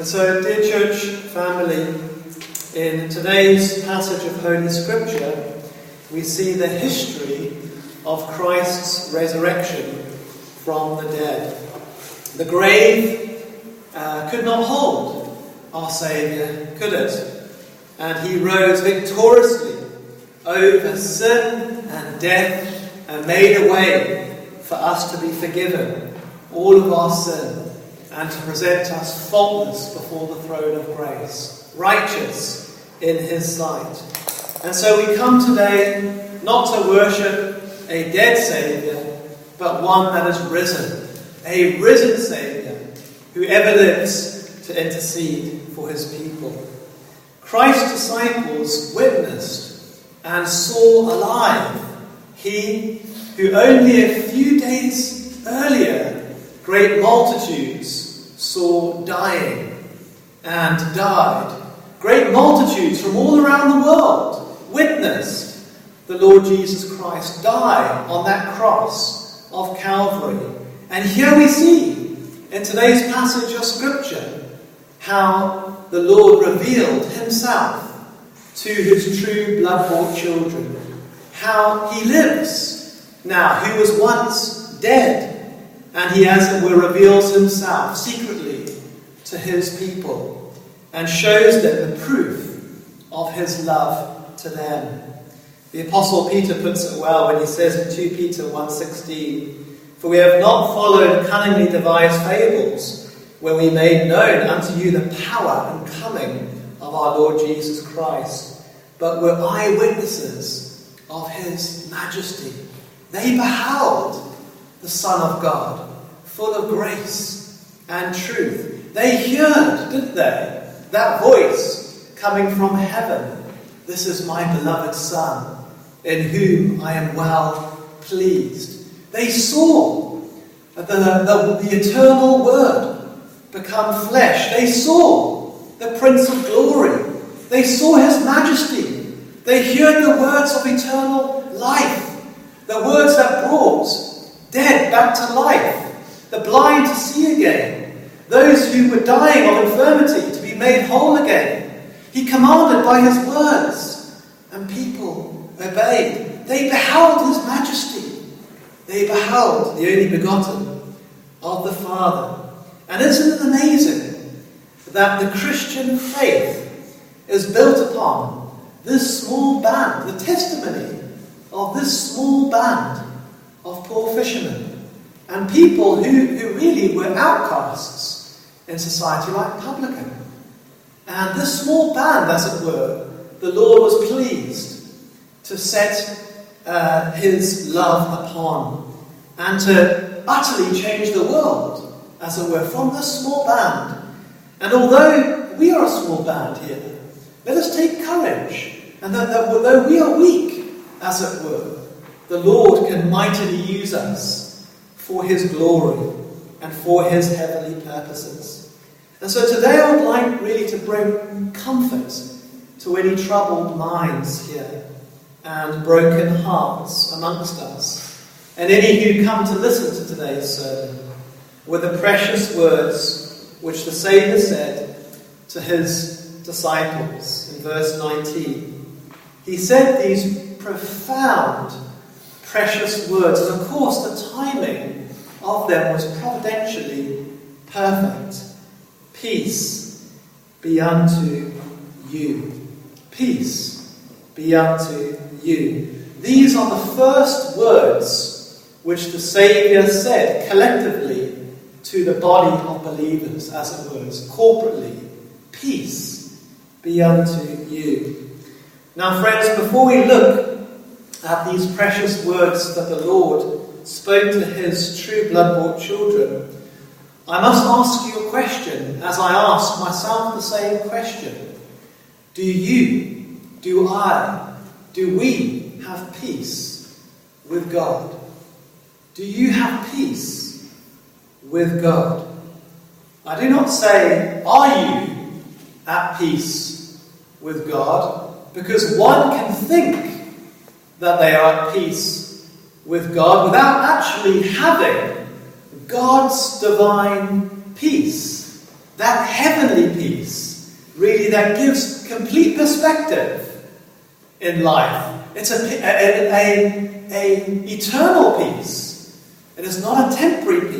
And so, dear church family, in today's passage of Holy Scripture, we see the history of Christ's resurrection from the dead. The grave uh, could not hold our Saviour, could it? And he rose victoriously over sin and death and made a way for us to be forgiven all of our sin and to present us faultless before the throne of grace, righteous in his sight. And so we come today not to worship a dead Saviour, but one that is risen, a risen Saviour who ever lives to intercede for his people. Christ's disciples witnessed and saw alive he who only a few days earlier great multitudes saw dying and died. Great multitudes from all around the world witnessed the Lord Jesus Christ die on that cross of Calvary. And here we see in today's passage of Scripture how the Lord revealed Himself to His true blood bought children. How He lives now, who was once dead and he, as it were, reveals himself secretly to his people and shows them the proof of his love to them. The Apostle Peter puts it well when he says in 2 Peter 1.16, For we have not followed cunningly devised fables, where we made known unto you the power and coming of our Lord Jesus Christ, but were eyewitnesses of his majesty. They beheld the Son of God, full of grace and truth. They heard, didn't they? That voice coming from heaven. This is my beloved Son, in whom I am well pleased. They saw the, the, the eternal Word become flesh. They saw the Prince of Glory. They saw His majesty. They heard the words of eternal life, the words that brought dead back to life, the blind to see again, those who were dying of infirmity to be made whole again. He commanded by his words, and people obeyed. They beheld his majesty. They beheld the only begotten of the Father. And isn't it amazing that the Christian faith is built upon this small band, the testimony of this small band of poor fishermen and people who, who really were outcasts in society, like publican. And this small band, as it were, the Lord was pleased to set uh, his love upon and to utterly change the world, as it were, from this small band. And although we are a small band here, let us take courage, and that, that although we are weak, as it were, the Lord can mightily use us for His glory and for His heavenly purposes. And so today I would like really to bring comfort to any troubled minds here and broken hearts amongst us, and any who come to listen to today's sermon with the precious words which the Saviour said to his disciples in verse 19. He said these profound precious words. And of course, the timing of them was providentially perfect. Peace be unto you. Peace be unto you. These are the first words which the Saviour said collectively to the body of believers, as it were, corporately. Peace be unto you. Now, friends, before we look at these precious words that the Lord spoke to his true blood bought children, I must ask you a question as I ask myself the same question. Do you, do I, do we have peace with God? Do you have peace with God? I do not say, Are you at peace with God? because one can think that they are at peace with God without actually having God's divine peace, that heavenly peace, really, that gives complete perspective in life. It's a, a, a, a eternal peace. It is not a temporary peace.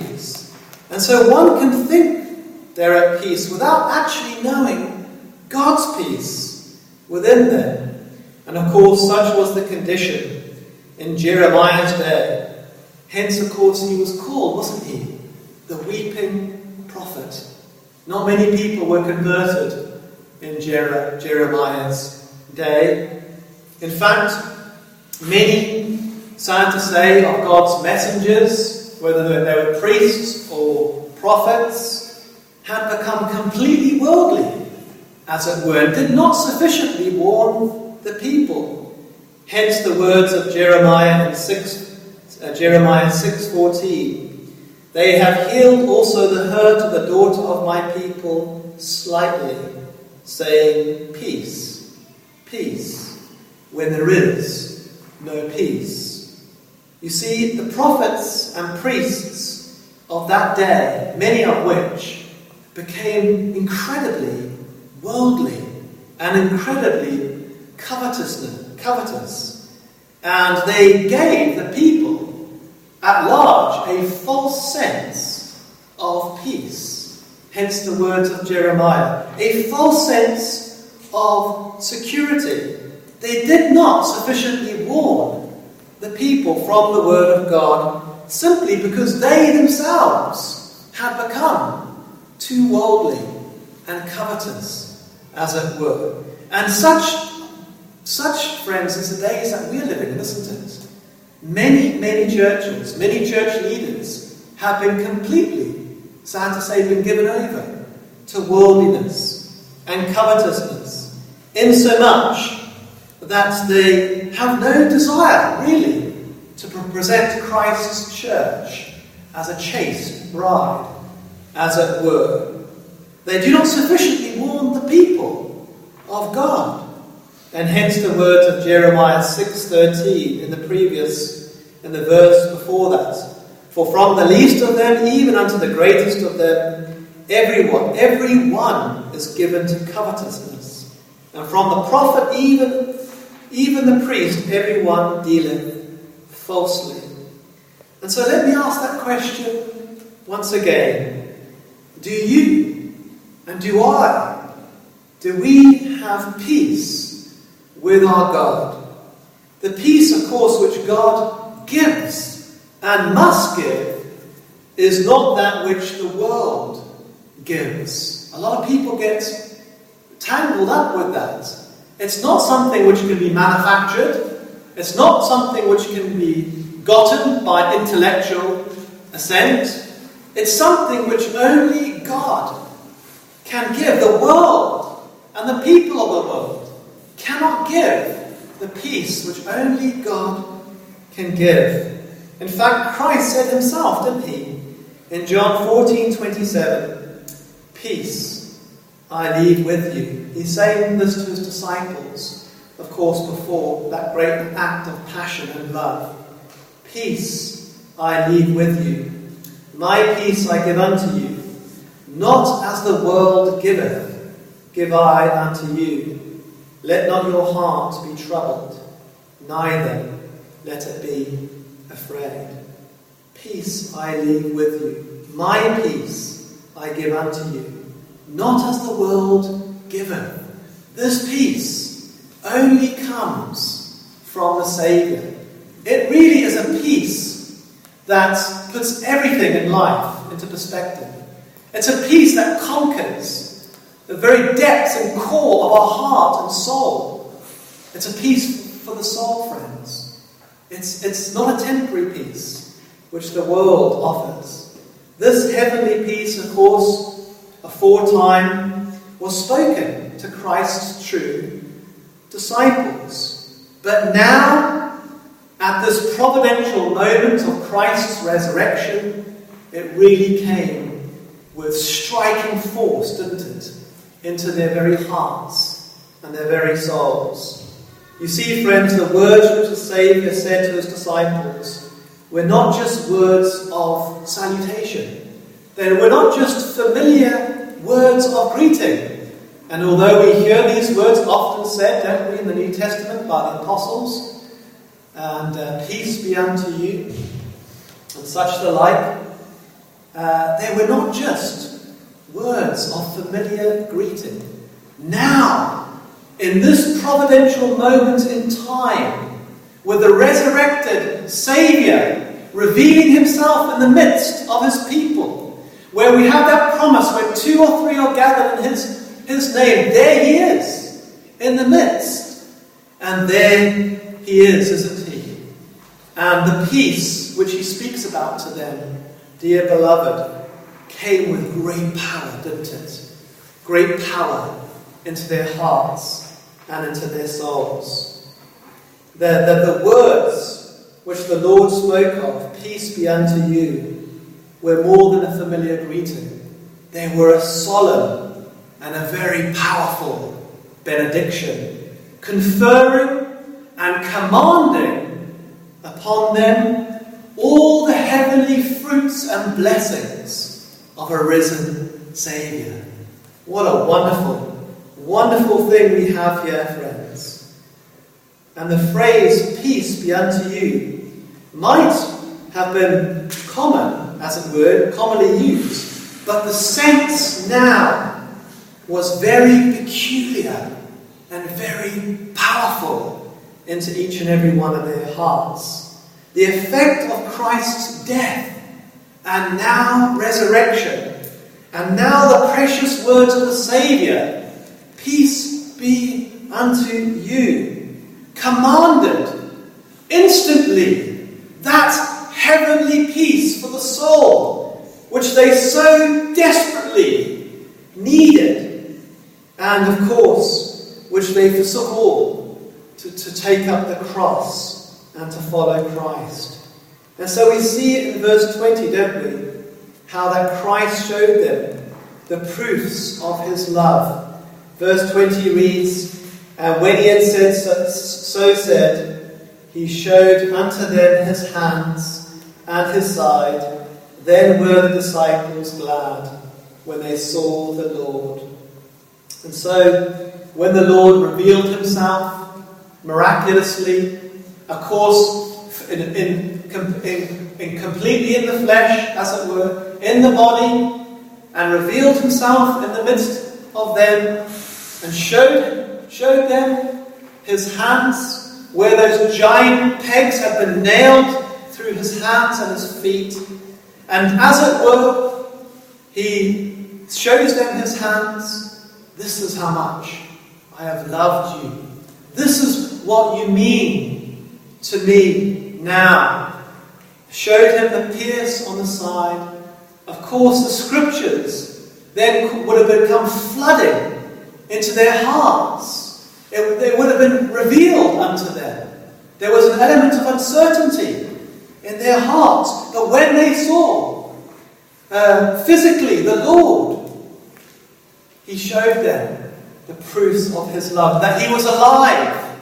And so one can think they're at peace without actually knowing God's peace within them. And of course, such was the condition in Jeremiah's day. Hence, of course, he was called, wasn't he? The weeping prophet. Not many people were converted in Jer- Jeremiah's day. In fact, many, sad to say, of God's messengers, whether they were priests or prophets, had become completely worldly, as it were, and did not sufficiently warn the people. Hence the words of Jeremiah in 6, uh, Jeremiah 6.14. They have healed also the hurt of the daughter of my people slightly, saying, Peace, peace, when there is no peace. You see, the prophets and priests of that day, many of which became incredibly worldly and incredibly covetousness, covetous, and they gave the people at large a false sense of peace. Hence the words of Jeremiah. A false sense of security. They did not sufficiently warn the people from the Word of God simply because they themselves had become too worldly and covetous, as it were. And such, such, friends, is the days that we're living in, isn't it? Many, many churches, many church leaders have been completely, sad to say, been given over to worldliness and covetousness, insomuch that they have no desire, really, to present Christ's church as a chaste bride, as it were. They do not sufficiently warn the people of God. And hence the words of Jeremiah 6:13 in the previous in the verse before that. For from the least of them even unto the greatest of them everyone every one is given to covetousness. And from the prophet even even the priest everyone dealeth falsely. And so let me ask that question once again. Do you and do I do we have peace with our God. The peace, of course, which God gives and must give is not that which the world gives. A lot of people get tangled up with that. It's not something which can be manufactured, it's not something which can be gotten by intellectual assent. It's something which only God can give. The world and the people of the world cannot give the peace which only God can give. In fact, Christ said himself, didn't he? In John 14 27, Peace I leave with you. He's saying this to his disciples, of course, before that great act of passion and love. Peace I leave with you. My peace I give unto you. Not as the world giveth, give I unto you. Let not your heart be troubled, neither let it be afraid. Peace I leave with you, my peace I give unto you, not as the world giveth. This peace only comes from the Saviour. It really is a peace that puts everything in life into perspective. It's a peace that conquers the very depths and core of our heart and soul. It's a peace for the soul, friends. It's, it's not a temporary peace which the world offers. This heavenly peace, of course, aforetime was spoken to Christ's true disciples. But now, at this providential moment of Christ's resurrection, it really came with striking force, didn't it? into their very hearts and their very souls. You see, friends, the words which the Saviour said to his disciples were not just words of salutation. They were not just familiar words of greeting. And although we hear these words often said, don't we, in the New Testament by the apostles, and uh, peace be unto you, and such the like, uh, they were not just words of familiar greeting. Now, in this providential moment in time, with the resurrected Saviour revealing himself in the midst of his people, where we have that promise where two or three are gathered in his, his name, there he is in the midst. And there he is, isn't he? And the peace which he speaks about to them, dear beloved, came with great power, didn't it? Great power into their hearts and into their souls. The, the, the words which the Lord spoke of, peace be unto you, were more than a familiar greeting. They were a solemn and a very powerful benediction, conferring and commanding upon them all the heavenly fruits and blessings of a risen Saviour. What a wonderful Wonderful thing we have here, friends. And the phrase, peace be unto you, might have been common, as it were, commonly used. But the sense now was very peculiar and very powerful into each and every one of their hearts. The effect of Christ's death and now resurrection, and now the precious words of the Saviour Peace be unto you. Commanded instantly that heavenly peace for the soul, which they so desperately needed, and of course, which they forsook all to, to take up the cross and to follow Christ. And so we see in verse 20, don't we, how that Christ showed them the proofs of his love Verse 20 reads, And when he had said so, so said, he showed unto them his hands and his side. Then were the disciples glad when they saw the Lord. And so, when the Lord revealed himself miraculously, of course, in, in, in, in completely in the flesh, as it were, in the body, and revealed himself in the midst of them, and showed, showed them his hands where those giant pegs had been nailed through his hands and his feet. And as it were, he shows them his hands. This is how much I have loved you. This is what you mean to me now. Showed him the pierce on the side. Of course, the scriptures then would have become flooding into their hearts. It, it would have been revealed unto them. There was an element of uncertainty in their hearts. But when they saw uh, physically the Lord, He showed them the proofs of His love, that He was alive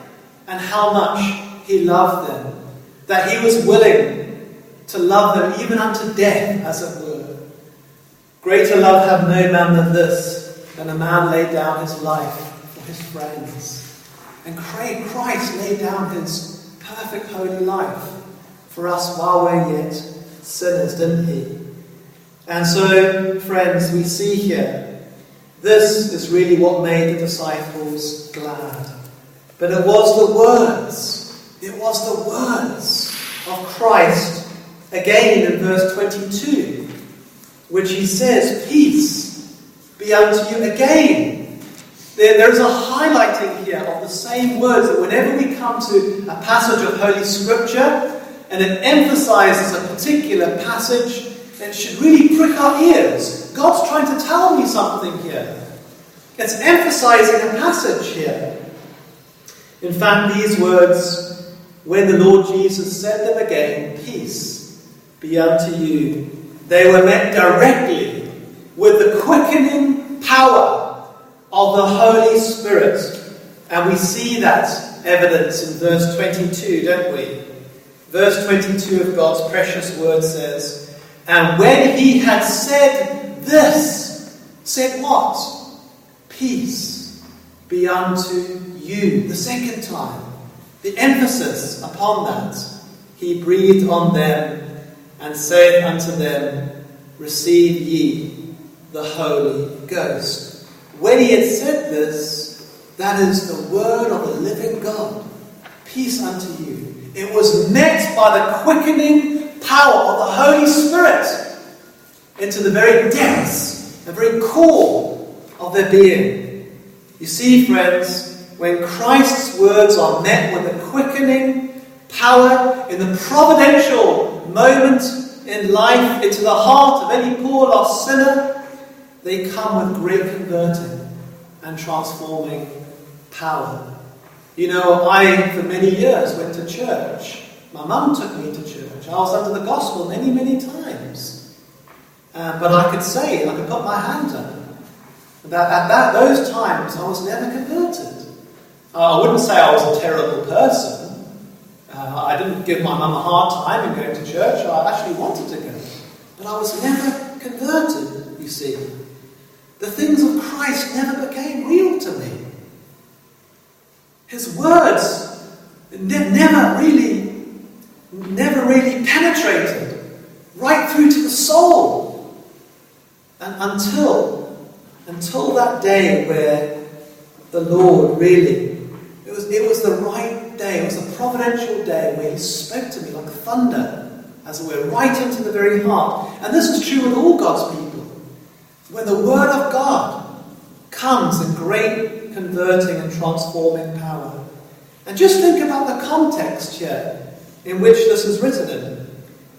and how much He loved them, that He was willing to love them even unto death, as it were. Greater love have no man than this than a man laid down his life for his friends. And Christ laid down his perfect holy life for us while we're yet sinners, didn't he? And so, friends, we see here this is really what made the disciples glad. But it was the words, it was the words of Christ, again in verse 22, which he says, Peace be unto you again. There, there is a highlighting here of the same words that whenever we come to a passage of Holy Scripture and it emphasizes a particular passage, it should really prick our ears. God's trying to tell me something here. It's emphasizing a passage here. In fact, these words, when the Lord Jesus said them again, peace be unto you, they were met directly with the quickening power of the Holy Spirit And we see that evidence in verse 22, don't we? Verse 22 of God's precious word says, And when he had said this, said what? Peace be unto you. The second time. The emphasis upon that. He breathed on them and said unto them, Receive ye the Holy Ghost. When he had said this, that is the word of the living God. Peace unto you. It was met by the quickening power of the Holy Spirit into the very depths, the very core of their being. You see, friends, when Christ's words are met with a quickening power in the providential moment in life into the heart of any poor lost sinner, they come with great converting and transforming power. You know, I, for many years, went to church. My mum took me to church. I was under the gospel many, many times. Uh, but I could say, I could put my hand up, that at that, those times I was never converted. Uh, I wouldn't say I was a terrible person. Uh, I didn't give my mum a hard time in going to church. I actually wanted to go. But I was never converted, you see. The things of Christ never became real to me. His words ne- never really, never really penetrated right through to the soul. And until, until that day where the Lord really, it was, it was the right day, it was a providential day where He spoke to me like thunder, as it were, right into the very heart. And this is true with all God's people. When the Word of God comes in great converting and transforming power. And just think about the context here in which this is written in.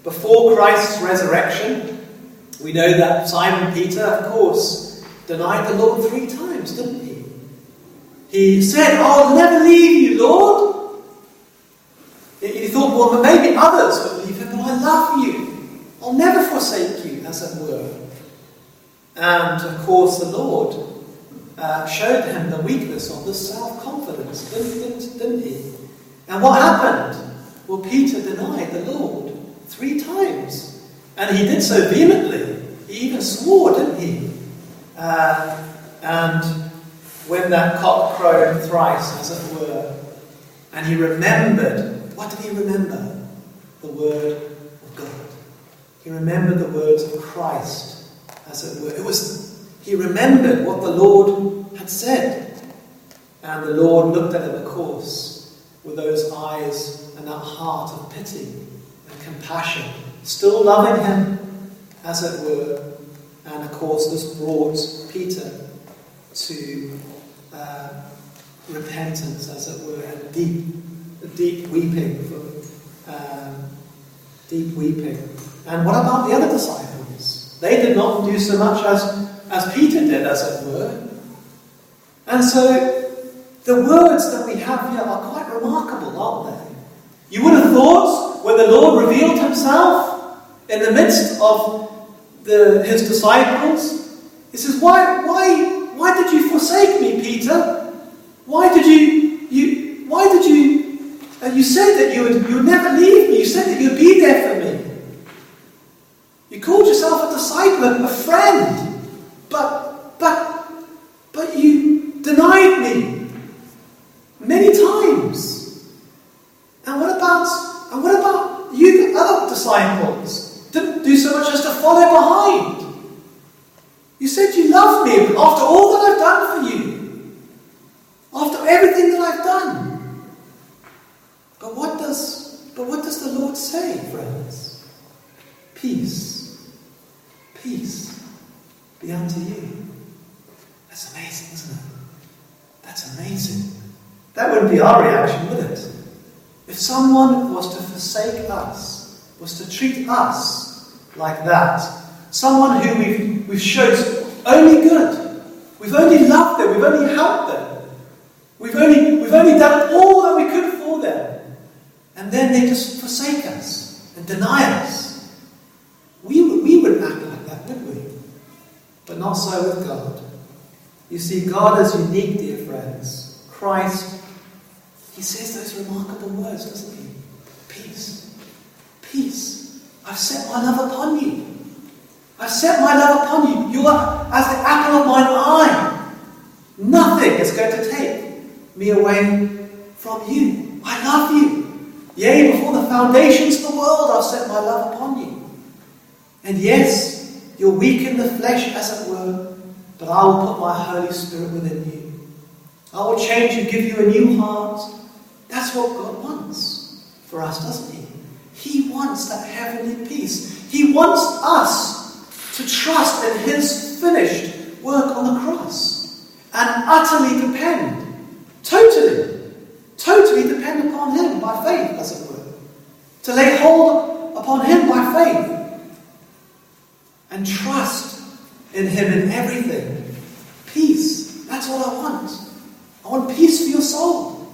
Before Christ's resurrection, we know that Simon Peter, of course, denied the Lord three times, didn't he? He said, I'll never leave you, Lord. He thought, well, maybe others would leave him, but I love you. I'll never forsake you, as it were. And of course, the Lord uh, showed him the weakness of this self confidence, didn't, didn't, he? And what happened? Well, Peter denied the Lord three times. And he did so vehemently. He even swore, didn't he? Uh, and when that cock crowed thrice, as it were, and he remembered what did he remember? The Word of God. He remembered the words of Christ, as it were. It was, he remembered what the Lord had said. And the Lord looked at him, of course, with those eyes and that heart of pity and compassion, still loving him, as it were. And of course, this brought Peter to uh, repentance, as it were, and deep deep weeping, for, um, deep weeping. And what about the other disciples? They did not do so much as, as Peter did, as it were. And so the words that we have here are quite remarkable, aren't they? You would have thought when the Lord revealed himself in the midst of the, his disciples, he says, why, why, why did you forsake me, Peter? Why did you, you, why did you and you said that you would, you would never leave me. You said that you'd be there for me. You called yourself a disciple, a friend. But, but, but you denied me many times. And what about, and what about you, the other disciples? Didn't do so much as to follow behind. You said you loved me after all that I've done for you. After everything that I've done. But what does but what does the Lord say, friends? Peace. Peace be unto you. That's amazing, isn't it? That's amazing. That wouldn't be our reaction, would it? If someone was to forsake us, was to treat us like that, someone who we've, we've showed only good, we've only loved them, we've only helped them, we've only, we've only done all that we could for them, and then they just forsake us and deny us. We, we wouldn't act like that, would we? But not so with God. You see, God is unique, dear friends. Christ, he says those remarkable words, doesn't he? Peace. Peace. I've set my love upon you. I've set my love upon you. You are as the apple of mine eye. Nothing is going to take me away from you. I love you. Yea, before the foundations of the world, I've set my love upon you. And yes, you're weak in the flesh, as it were, but I will put my Holy Spirit within you. I will change you, give you a new heart. That's what God wants for us, doesn't He? He wants that heavenly peace. He wants us to trust in His finished work on the cross and utterly depend, totally, totally depend upon Him by faith, as it were. To lay hold upon Him by faith and trust in Him in everything. Peace. That's what I want. I want peace for your soul.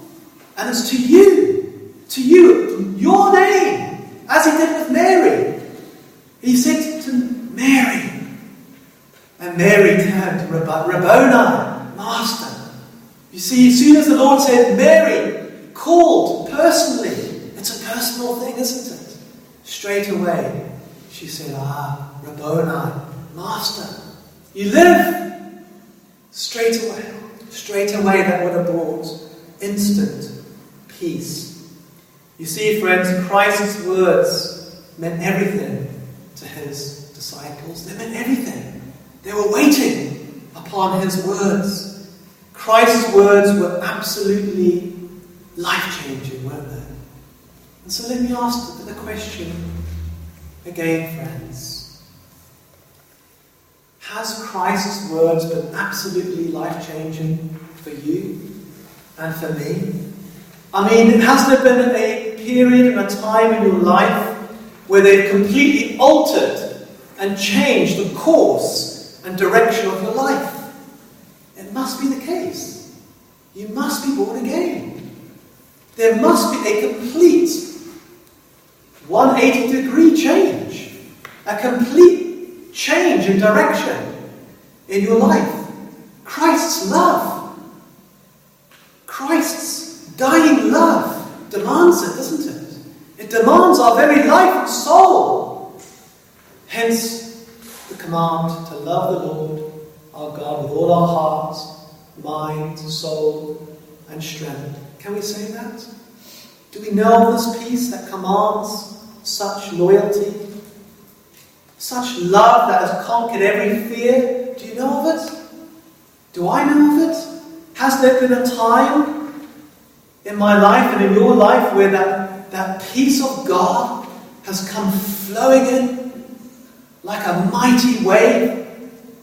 And it's to you, to you, your name, as He did with Mary. He said to Mary, and Mary turned to Rabboni, Master. You see, as soon as the Lord said Mary, called personally, it's a personal thing, isn't it? Straight away, she said, Ah, Rabboni, Master. You live straight away. Straight away, that would have brought instant peace. You see, friends, Christ's words meant everything to his disciples. They meant everything. They were waiting upon his words. Christ's words were absolutely life changing, weren't they? And so let me ask the question again, friends. Christ's words been absolutely life changing for you and for me? I mean, has there been a period and a time in your life where they've completely altered and changed the course and direction of your life? It must be the case. You must be born again. There must be a complete 180 degree change, a complete change in direction in your life. Christ's love, Christ's dying love demands it, doesn't it? It demands our very life and soul. Hence, the command to love the Lord our God with all our heart, mind, soul, and strength. Can we say that? Do we know this peace that commands such loyalty such love that has conquered every fear. Do you know of it? Do I know of it? Has there been a time in my life and in your life where that, that peace of God has come flowing in like a mighty wave,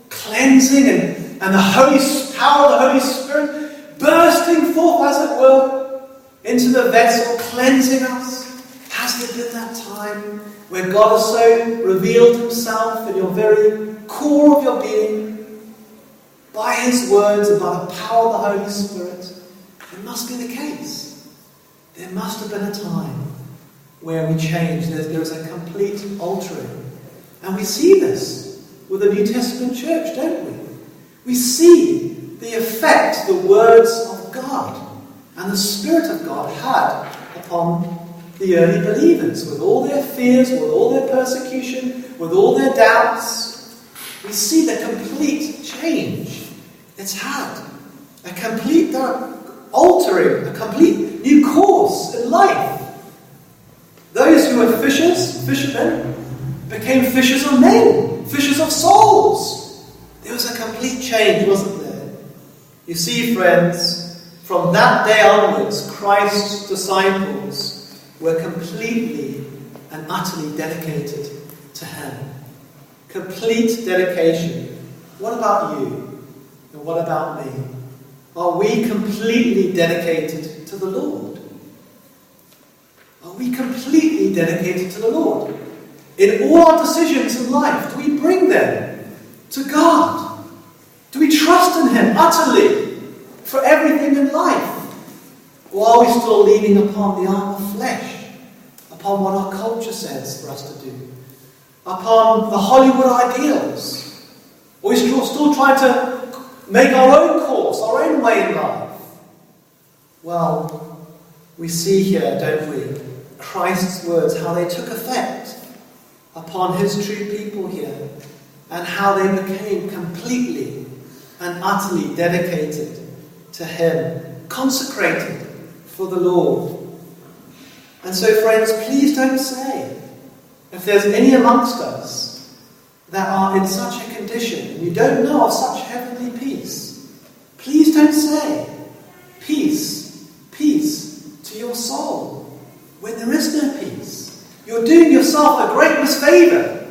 cleansing and, and the Holy power of the Holy Spirit bursting forth, as it were, into the vessel, cleansing us? Has there been that time where God has so revealed Himself in your very core of your being by His words and by the power of the Holy Spirit, it must be the case. There must have been a time where we change. There's, there's a complete altering. And we see this with the New Testament church, don't we? We see the effect the words of God and the Spirit of God had upon the early believers, with all their fears, with all their persecution, with all their doubts. We see the complete change it's had. A complete uh, altering, a complete new course in life. Those who were fishers, fishermen, became fishers of men, fishers of souls. There was a complete change, wasn't there? You see, friends, from that day onwards, Christ's disciples were completely and utterly dedicated to Him. Complete dedication. What about you? And what about me? Are we completely dedicated to the Lord? Are we completely dedicated to the Lord? In all our decisions in life, do we bring them to God? Do we trust in Him utterly for everything in life? Or are we still leaning upon the arm of flesh? upon what our culture says for us to do, upon the Hollywood ideals. We're still, still trying to make our own course, our own way in life. Well, we see here, don't we, Christ's words, how they took effect upon his true people here, and how they became completely and utterly dedicated to him, consecrated for the Lord. And so, friends, please don't say, if there's any amongst us that are in such a condition, and you don't know of such heavenly peace, please don't say, peace, peace to your soul, when there is no peace. You're doing yourself a great misfavor.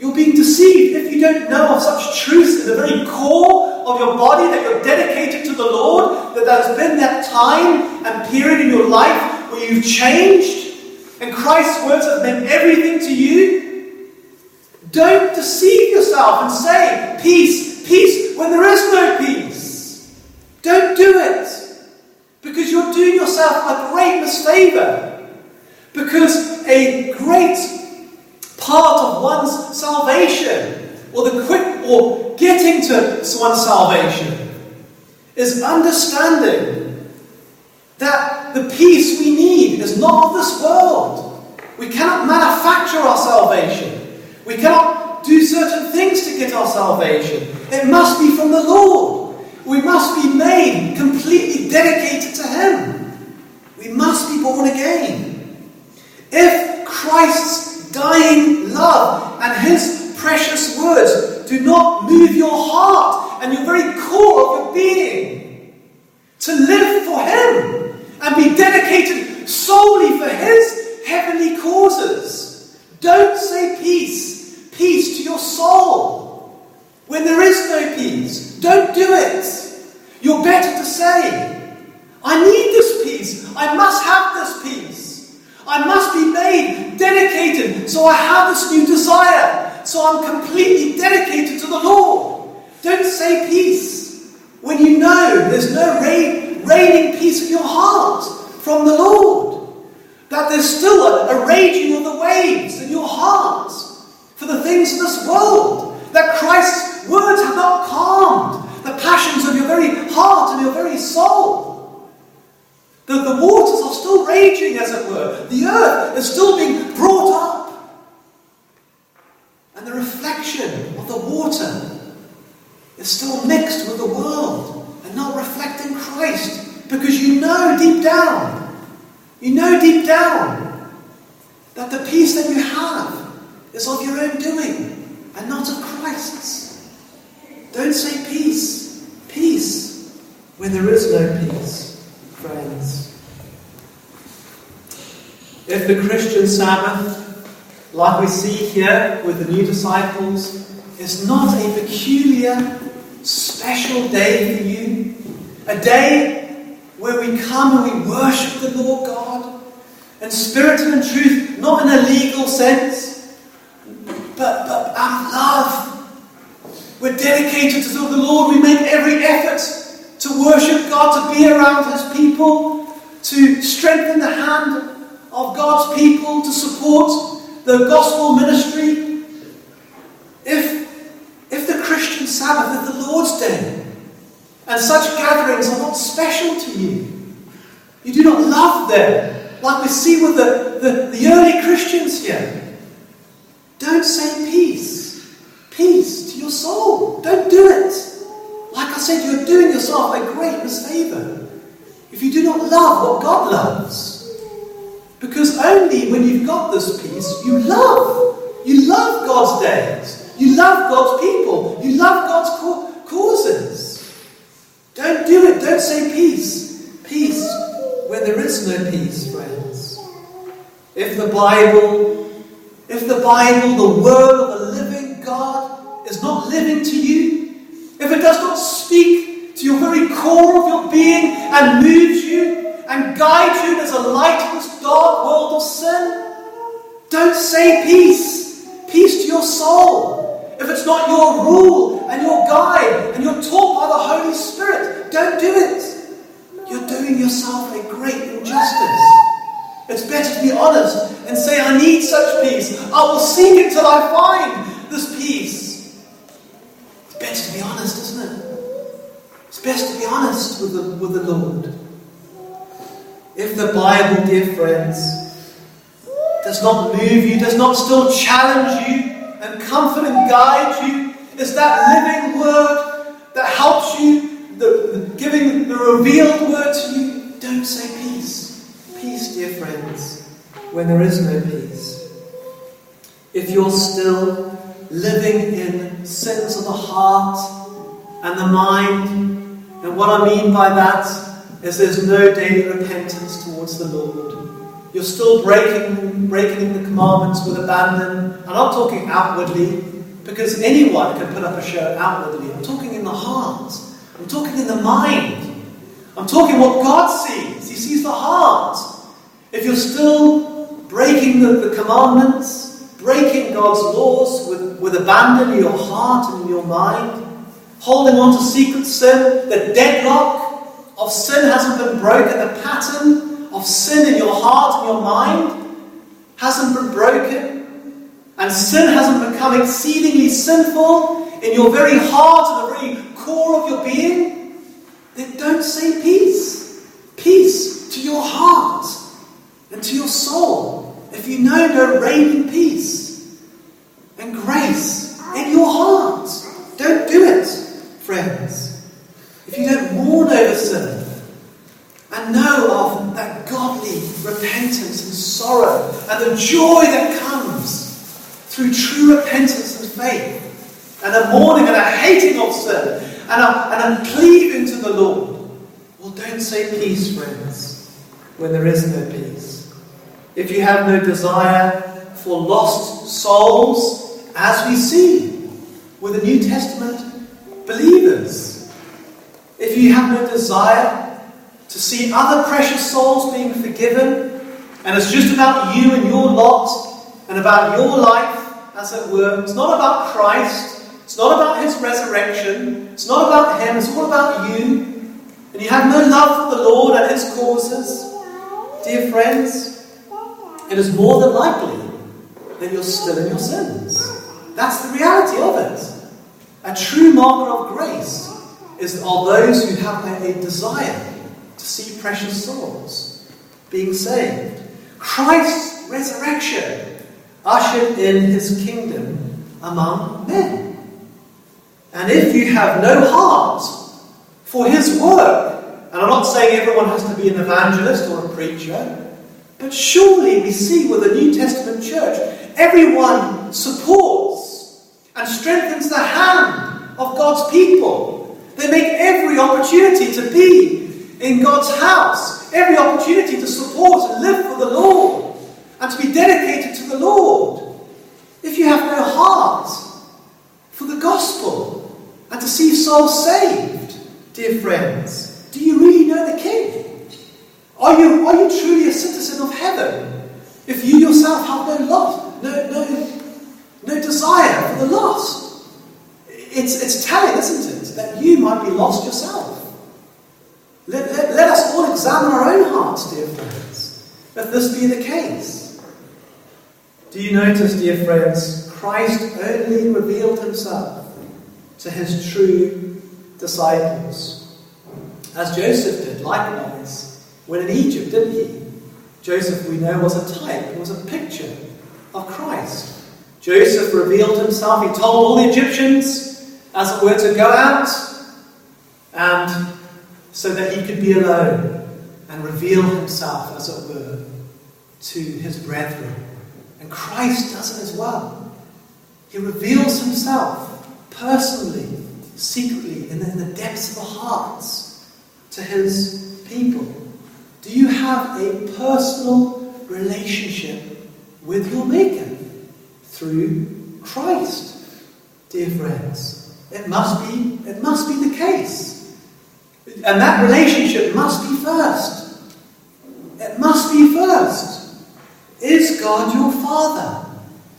You're being deceived if you don't know of such truths in the very core of your body that you're dedicated to the Lord, that there's been that time and period in your life where you've changed and Christ's words have meant everything to you. Don't deceive yourself and say, peace, peace, when there is no peace. Don't do it. Because you're doing yourself a great misfavor. Because a great part of one's salvation, or the quick, or getting to one's salvation, is understanding that the peace we need is not of this world. We cannot manufacture our salvation. We cannot do certain things to get our salvation. It must be from the Lord. We must be made completely dedicated to Him. We must be born again. If Christ's dying love and His precious words do not move your heart and your very core of your being to live for Him, and be dedicated solely for His heavenly causes. Don't say peace, peace to your soul. When there is no peace, don't do it. You're better to say, I need this peace. I must have this peace. I must be made dedicated so I have this new desire. So I'm completely dedicated to the Lord. Don't say peace when you know there's no rain reigning peace in your heart from the Lord. That there's still a, a raging of the waves in your heart for the things of this world. That Christ's words have not calmed the passions of your very heart and your very soul. That the waters are still raging, as it were. The earth is still being brought up. And the reflection of the water is still mixed with the world and not reflecting Christ because you know deep down, you know deep down that the peace that you have is of your own doing and not of Christ's. Don't say peace, peace, when there is no peace, friends. If the Christian Sabbath, like we see here with the new disciples, is not a peculiar special day for you. A day where we come and we worship the Lord God in spirit and in truth, not in a legal sense, but, but out love. We're dedicated to the Lord. We make every effort to worship God, to be around His people, to strengthen the hand of God's people, to support the gospel ministry. If if the Christian Sabbath is the Lord's Day, and such gatherings are not special to you, you do not love them, like we see with the, the, the early Christians here, don't say peace. Peace to your soul. Don't do it. Like I said, you're doing yourself a great misfavor if you do not love what God loves. Because only when you've got this peace, you love. You love God's days. You love God's people. You love God's causes. Don't do it. Don't say peace. Peace where there is no peace, friends. If the Bible, if the Bible, the word of the living God, is not living to you, if it does not speak to your very core of your being and moves you and guides you as a light in this dark world of sin, don't say peace. Peace to your soul if it's not your rule and your guide and you're taught by the Holy Spirit, don't do it. You're doing yourself a great injustice. It's better to be honest and say, I need such peace. I will seek it till I find this peace. It's better to be honest, isn't it? It's best to be honest with the, with the Lord. if the Bible, dear friends, does not move you, does not still challenge you and comfort and guide you, is that living word that helps you, the, the giving the revealed word to you, don't say peace. Peace, dear friends, when there is no peace. If you're still living in sins of the heart and the mind, and what I mean by that is there's no daily repentance towards the Lord. You're still breaking, breaking the commandments with abandon. I'm not talking outwardly, because anyone can put up a show outwardly. I'm talking in the heart. I'm talking in the mind. I'm talking what God sees. He sees the heart. If you're still breaking the, the commandments, breaking God's laws with, with abandon in your heart and in your mind, holding on to secret sin, the deadlock of sin hasn't been broken, the pattern of sin in your heart and your mind hasn't been broken, and sin hasn't become exceedingly sinful in your very heart and the very core of your being, then don't say peace. Peace to your heart and to your soul. If you know no reigning peace and grace in your heart, don't do it friends, if you don't mourn over sin and know of that godly repentance and sorrow and the joy that comes through true repentance and faith and a mourning and a hating of sin and a, and a cleaving to the Lord, well, don't say peace, friends, when there is no peace. If you have no desire for lost souls, as we see with the New Testament believers. If you have no desire to see other precious souls being forgiven, and it's just about you and your lot and about your life, as it were, it's not about Christ, it's not about his resurrection, it's not about him, it's all about you, and you have no love for the Lord and his causes, dear friends, it is more than likely that you're still in your sins. That's the reality of it. A true marker of grace is are those who have a desire to see precious souls being saved. Christ's resurrection ushered in his kingdom among men. And if you have no heart for his work, and I'm not saying everyone has to be an evangelist or a preacher, but surely we see with the New Testament church, everyone supports and strengthens the hand of God's people. They make every opportunity to be in God's house, every opportunity to support and live for the Lord, and to be dedicated to the Lord. If you have no heart for the gospel and to see souls saved, dear friends, do you really know the King? Are you, are you truly a citizen of heaven if you yourself have no love, no, no no desire for the lost. It's, it's telling, isn't it, that you might be lost yourself. Let, let, let us all examine our own hearts, dear friends, if this be the case. Do you notice, dear friends, Christ only revealed himself to his true disciples. As Joseph did, likewise, when in Egypt, didn't he? Joseph, we know, was a type, was a picture of Christ. Joseph revealed himself. He told all the Egyptians, as it were, to go out, and so that he could be alone and reveal himself, as it were, to his brethren. Christ does it as well. He reveals himself personally, secretly, in the, in the depths of the hearts to his people. Do you have a personal relationship with your Maker? through Christ, dear friends. It must be, it must be the case. And that relationship must be first. It must be first. Is God your Father?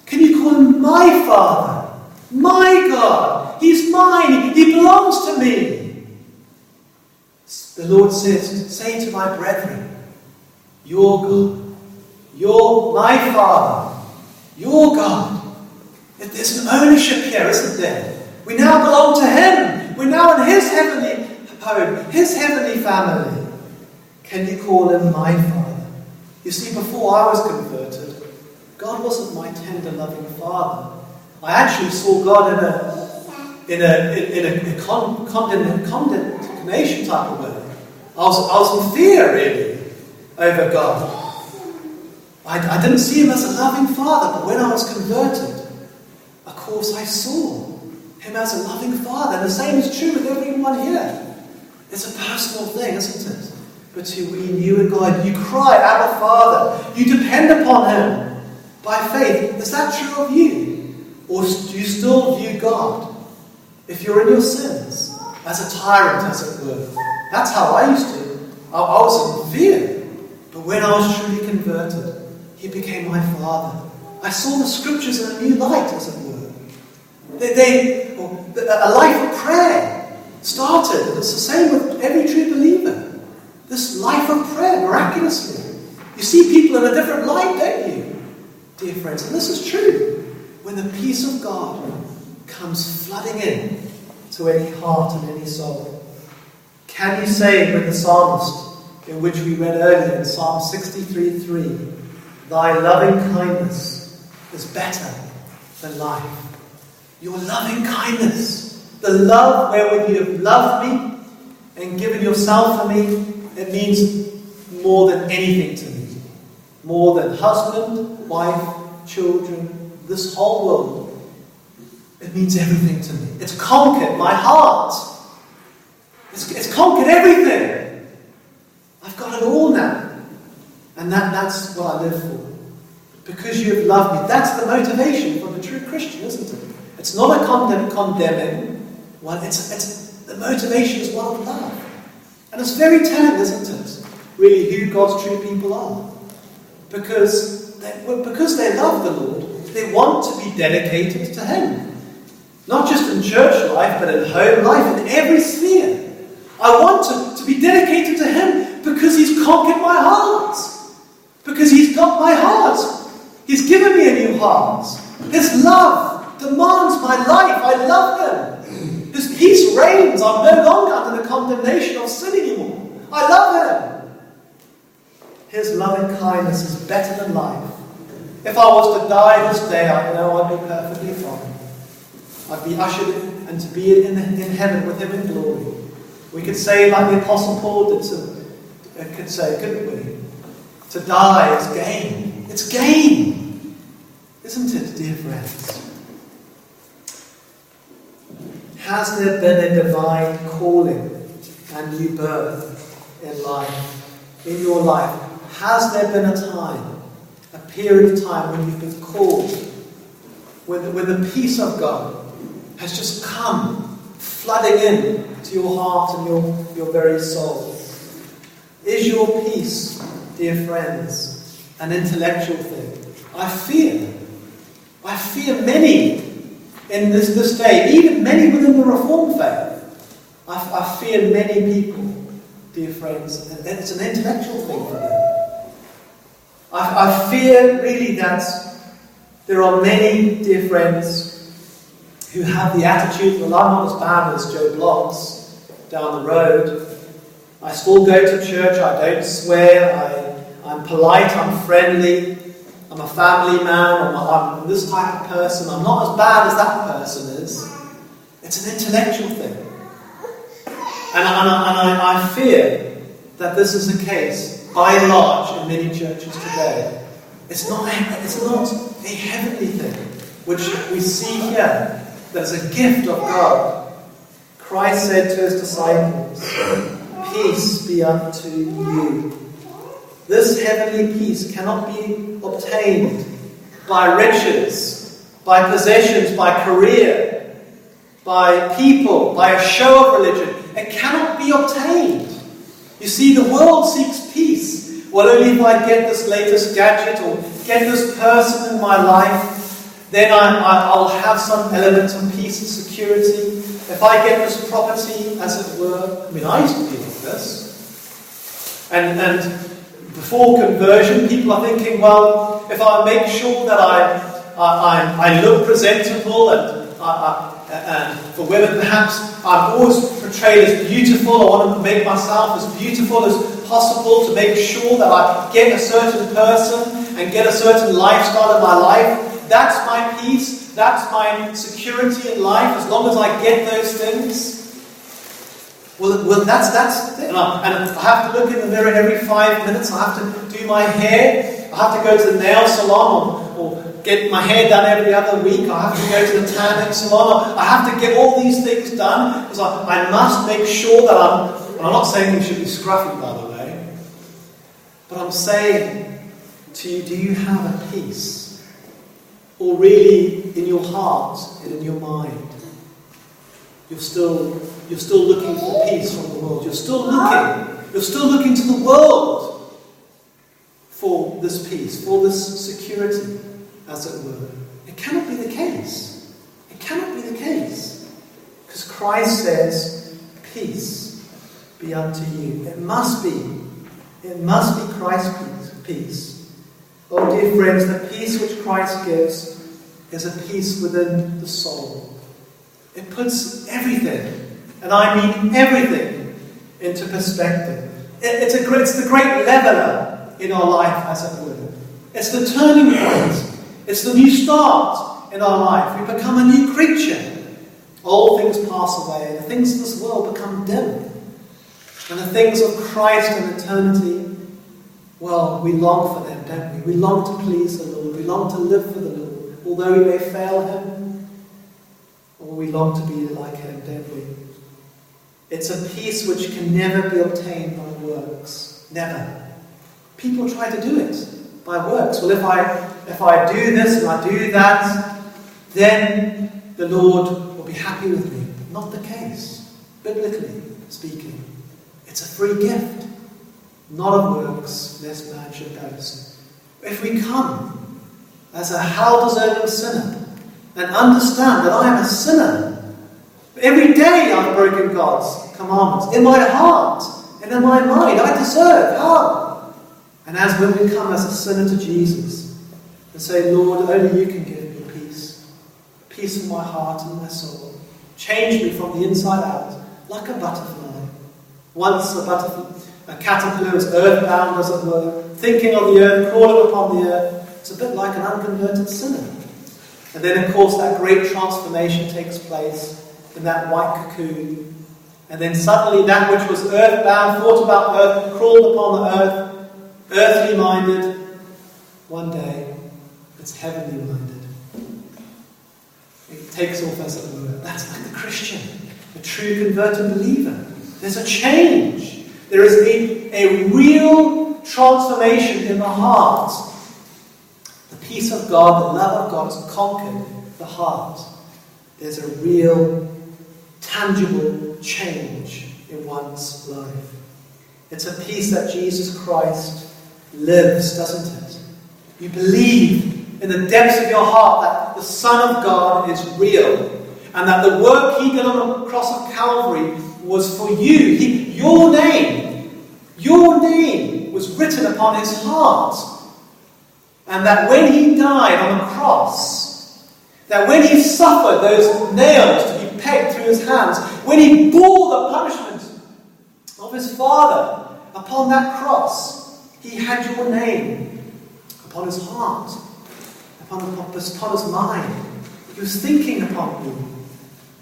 Can you call him my Father? My God. He's mine. He belongs to me. The Lord says, Say to my brethren, Your God, your my Father, your God. There's an ownership here, isn't there? We now belong to Him. We're now in His heavenly home, His heavenly family. can you call him my Father? You see, before I was converted, God wasn't my tender, loving Father. I actually saw God in a in a in a, a con, condemnation type of way. I was, I was in fear really over God. I, I didn't see him as a loving father, but when I was converted, of course I saw him as a loving father. And the same is true with everyone here. It's a personal thing, isn't it? Between you and God. You cry, Abba Father. You depend upon him by faith. Is that true of you? Or do you still view God, if you're in your sins, as a tyrant, as it were? That's how I used to. I, was in fear. But when I was truly converted, he became my father. I saw the scriptures in a new light, as it were. They, they, a life of prayer started. It's the same with every true believer. This life of prayer, miraculously. You see people in a different light, don't you, dear friends? And this is true. When the peace of God comes flooding in to any heart and any soul. Can you say with the psalmist, in which we read earlier in Psalm 63 3, Thy loving kindness is better than life? Your loving kindness, the love wherewith you have loved me and given yourself for me, it means more than anything to me. More than husband, wife, children, this whole world. It means everything to me. It's conquered my heart. It's, it's conquered everything. I've got it all now. And that, that's what I live for. Because you have loved me. That's the motivation for the true Christian, isn't it? It's not a condemn, condemning one, it's, it's, the motivation is one of love. And it's very telling, isn't it? Really, who God's true people are. Because they, because they love the Lord, they want to be dedicated to Him. Not just in church life, but in home life, in every sphere. I want to, to be dedicated to Him because He's conquered my heart. Because He's got my heart. He's given me a new heart. His love demands my life. I love Him. His peace reigns. I'm no longer under the condemnation of sin anymore. I love Him. His loving kindness is better than life. If I was to die this day, I know I'd be perfectly fine. I'd be ushered in and to be in, in heaven with Him in glory. We could say, like the Apostle Paul did, to, uh, could say, couldn't we? To die is gain. It's gain. Isn't it, dear friends? Has there been a divine calling and new birth in life, in your life? Has there been a time, a period of time when you've been called, when, when the peace of God has just come flooding in to your heart and your, your very soul? Is your peace, dear friends, an intellectual thing? I fear. I fear many in this, this day, even many within the Reformed faith. I, I fear many people, dear friends, and it's an intellectual thing for them. I, I fear really that there are many, dear friends, who have the attitude, well, I'm not as bad as Joe Bloggs down the road. I still go to church, I don't swear, I, I'm polite, I'm friendly, I'm a family man, I'm, I'm this type of person, I'm not as bad as that person is. It's an intellectual thing. And, and, and I, I fear that this is the case, by and large, in many churches today. It's not, it's not a heavenly thing, which we see here that is a gift of God. Christ said to his disciples, Peace be unto you. This heavenly peace cannot be obtained by riches, by possessions, by career, by people, by a show of religion. It cannot be obtained. You see, the world seeks peace. Well, only if I get this latest gadget or get this person in my life, then I, will have some element of peace and security. If I get this property, as it were, I mean, I used to be like this. And, and before conversion, people are thinking, well, if I make sure that I, I, I, I look presentable and, I, and for women perhaps I'm always portrayed as beautiful, I want to make myself as beautiful as possible to make sure that I get a certain person and get a certain lifestyle in my life. That's my peace. That's my security in life as long as I get those things. Well, well that's, that's and I, and I have to look in the mirror every five minutes. I have to do my hair. I have to go to the nail salon or, or get my hair done every other week. I have to go to the tanning salon. I have to get all these things done because I, I must make sure that I'm. And I'm not saying you should be scruffy, by the way, but I'm saying to you, do you have a peace? Or really, in your heart and in your mind, you're still, you're still looking for peace from the world. You're still looking. You're still looking to the world for this peace, for this security, as it were. It cannot be the case. It cannot be the case. Because Christ says, Peace be unto you. It must be. It must be Christ's peace. Oh, dear friends, the peace which Christ gives is a peace within the soul. It puts everything, and I mean everything, into perspective. It, it's, a, it's the great leveler in our life, as it were. It's the turning point. It's the new start in our life. We become a new creature. All things pass away. The things of this world become dim. And the things of Christ and eternity, well, we long for them, don't we? We long to please the Lord. We long to live for the Lord. Although we may fail Him, we long to be like Him, don't we? It's a peace which can never be obtained by works. Never. People try to do it by works. Well, if I if I do this and I do that, then the Lord will be happy with me. Not the case, biblically speaking. It's a free gift, not of works, lest man should boast. If we come as a hell deserving sinner and understand that I am a sinner, every day I've broken God's commandments in my heart and in my mind, I deserve hell. And as when we come as a sinner to Jesus and say, Lord, only you can give me peace, peace in my heart and my soul, change me from the inside out like a butterfly once a butterfly, a caterpillar is earthbound, as it were, thinking on the earth, crawling upon the earth. It's a bit like an unconverted sinner. And then, of course, that great transformation takes place in that white cocoon. And then suddenly, that which was earthbound, thought about earth, crawled upon the earth, earthly minded, one day, it's heavenly minded. It takes off, as it were. That's like the Christian, the true converted believer. There's a change. There is a, a real transformation in the heart. Peace of God, the love of God has conquered the heart. There's a real, tangible change in one's life. It's a peace that Jesus Christ lives, doesn't it? You believe in the depths of your heart that the Son of God is real and that the work He did on the cross of Calvary was for you. He, your name, your name was written upon his heart. And that when he died on the cross, that when he suffered those nails to be pegged through his hands, when he bore the punishment of his Father upon that cross, he had your name upon his heart, upon, upon his mind. He was thinking upon you.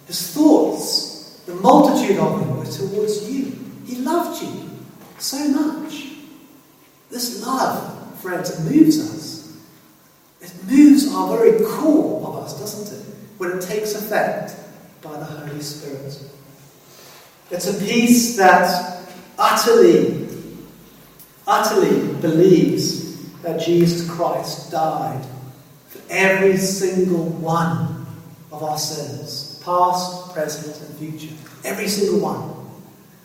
His thoughts the multitude of them were towards you. He loved you so much. This love, friends, moves us. Moves our very core of us, doesn't it? When it takes effect by the Holy Spirit. It's a peace that utterly, utterly believes that Jesus Christ died for every single one of our sins past, present, and future. Every single one.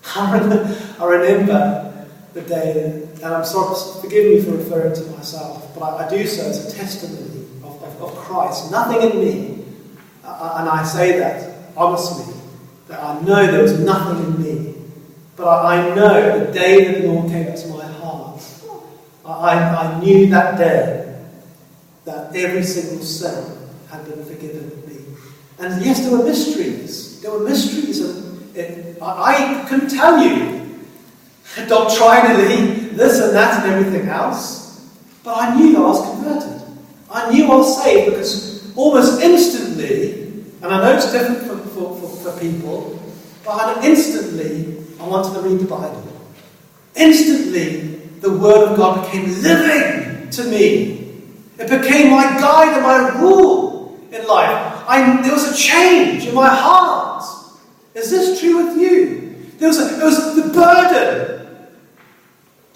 I remember the day, and I'm sorry, forgive me for referring to myself, but I, I do so as a testimony of, of, of Christ. Nothing in me, uh, and I say that honestly, that I know there was nothing in me, but I, I know the day that the Lord came into my heart, I, I knew that day that every single sin had been forgiven me. and yes, there were mysteries. There were mysteries. And I couldn't tell you doctrinally, this and that and everything else. But I knew I was converted. I knew I was saved because almost instantly, and I know it's different for, for, for, for people, but instantly I wanted to read the Bible. Instantly, the Word of God became living to me. It became my guide and my rule in life. I, there was a change in my heart. Is this true with you? There was, a, there was the burden.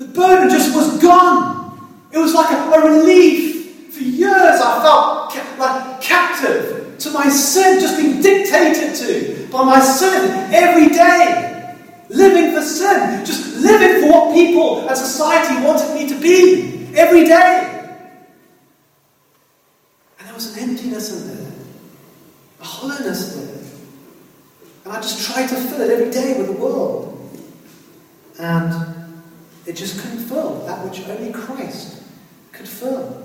The burden just was gone. It was like a, a relief. For years I felt ca- like captive to my sin, just being dictated to by my sin every day. Living for sin, just living for what people and society wanted me to be every day. And there was an emptiness in there, a hollowness there. And I just tried to fill it every day with the world. And it just couldn't fill that which only Christ could fill.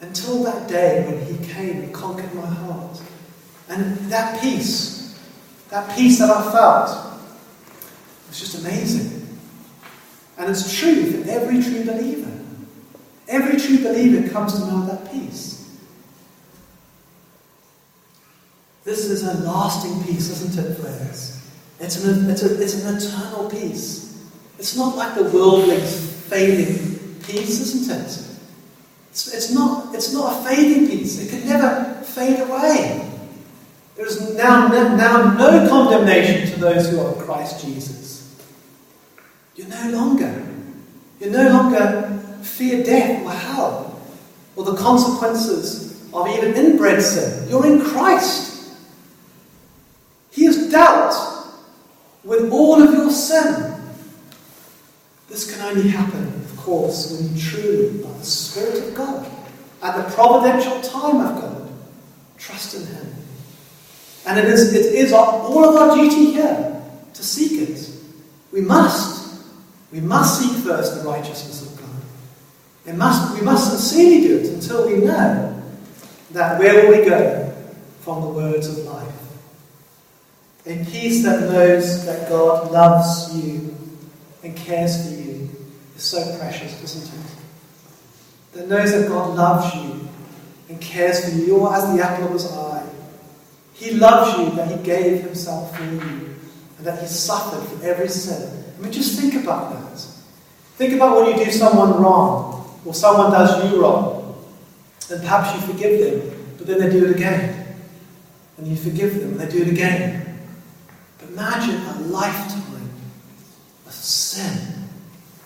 Until that day when He came and conquered my heart. And that peace, that peace that I felt, was just amazing. And it's true for every true believer. Every true believer comes to know that peace. This is a lasting peace, isn't it, friends? It's an, it's, a, it's an eternal peace. It's not like the worldling's fading peace, isn't it? It's, it's, not, it's not a fading peace. It can never fade away. There is now, now no condemnation to those who are in Christ Jesus. You're no longer. You no longer fear death or hell or the consequences of even inbred sin. You're in Christ. He has dealt with all of your sin. This can only happen, of course, when you truly, by the Spirit of God, at the providential time of God, trust in Him. And it is, it is all of our duty here to seek it. We must. We must seek first the righteousness of God. It must, we must sincerely do it until we know that where will we go from the words of life. A peace that knows that God loves you and cares for you is so precious, isn't it? That knows that God loves you and cares for you. You're as the apple of his eye. He loves you that he gave himself for you and that he suffered for every sin. I mean, just think about that. Think about when you do someone wrong or someone does you wrong. And perhaps you forgive them, but then they do it again. And you forgive them and they do it again. But imagine a lifetime sin.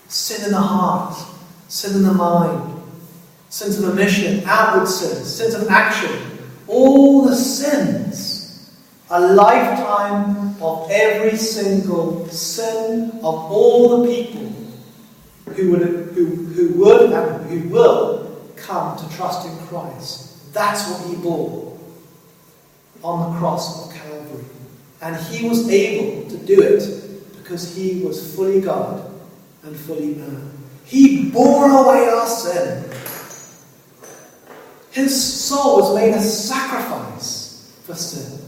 Sin in the heart, sin in the mind, sins of omission, outward sins, sins of action. All the sins. A lifetime of every single sin of all the people who would, who, who would who will come to trust in Christ. That's what he bore on the cross of Calvary. And he was able to do it because he was fully God and fully man. He bore away our sin. His soul was made a sacrifice for sin.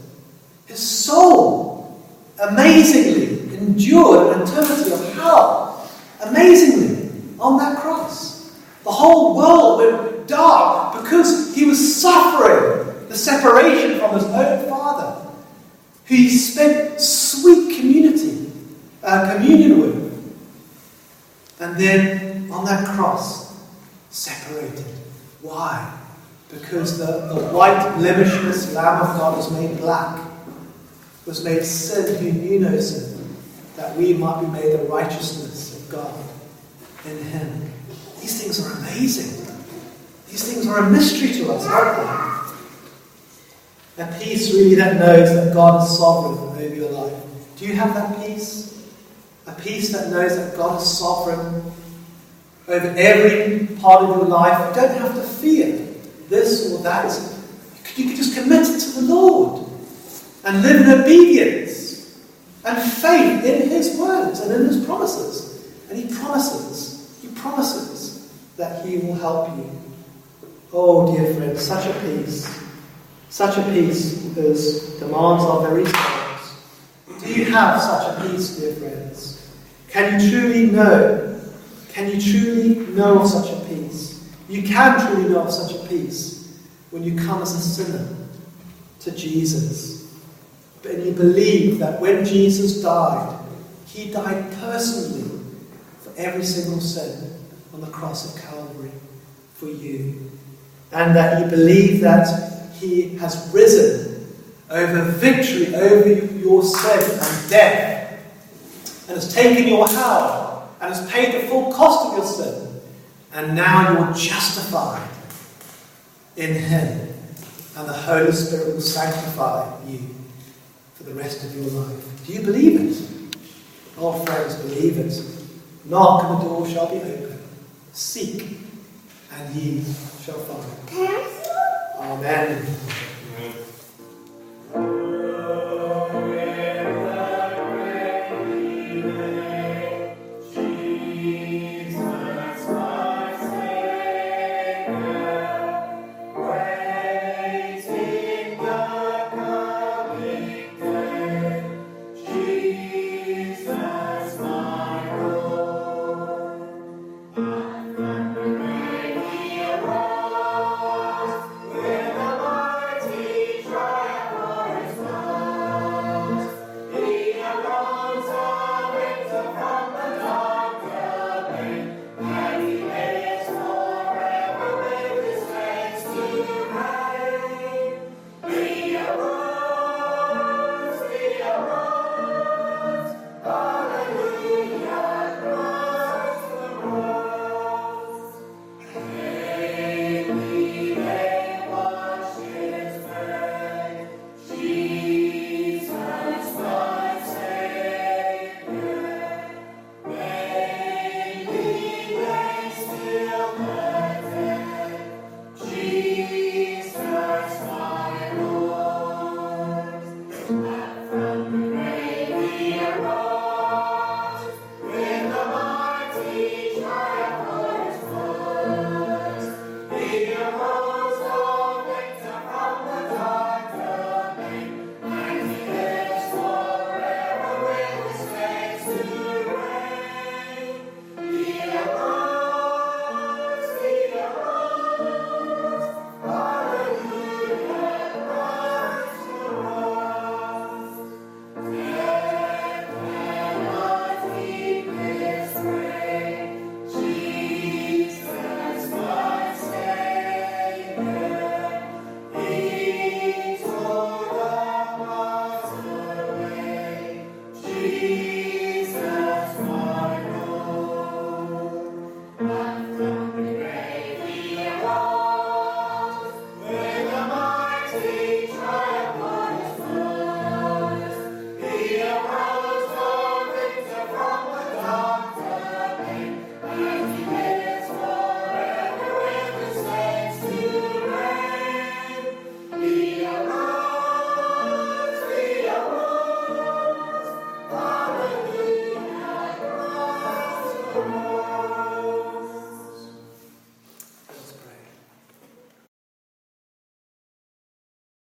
His soul amazingly endured an eternity of hell. Amazingly on that cross. The whole world went dark because he was suffering the separation from his own Father who he spent sweet community, uh, communion with. And then on that cross, separated. Why? Because the, the white, blemishless Lamb of God was made black, was made sin who knew no sin, that we might be made the righteousness of God in Him. These things are amazing. These things are a mystery to us, aren't they? A peace really that knows that God is sovereign over your life. Do you have that peace? A peace that knows that God is sovereign over every part of your life. You don't have to fear this or that. You can just commit it to the Lord and live in obedience and faith in His words and in His promises. And He promises, He promises that He will help you. Oh, dear friends, such a peace. Such a peace because demands our very souls. Do you have such a peace, dear friends? Can you truly know? Can you truly know of such a peace? You can truly know of such a peace when you come as a sinner to Jesus. And you believe that when Jesus died, he died personally for every single sin on the cross of Calvary for you. And that you believe that he has risen over victory over your sin and death, and has taken your hell, and has paid the full cost of your sin. And now you're justified in him, and the Holy Spirit will sanctify you for the rest of your life. Do you believe it? Oh, friends, believe it. Knock and the door shall be open. Seek and ye shall find. Amen.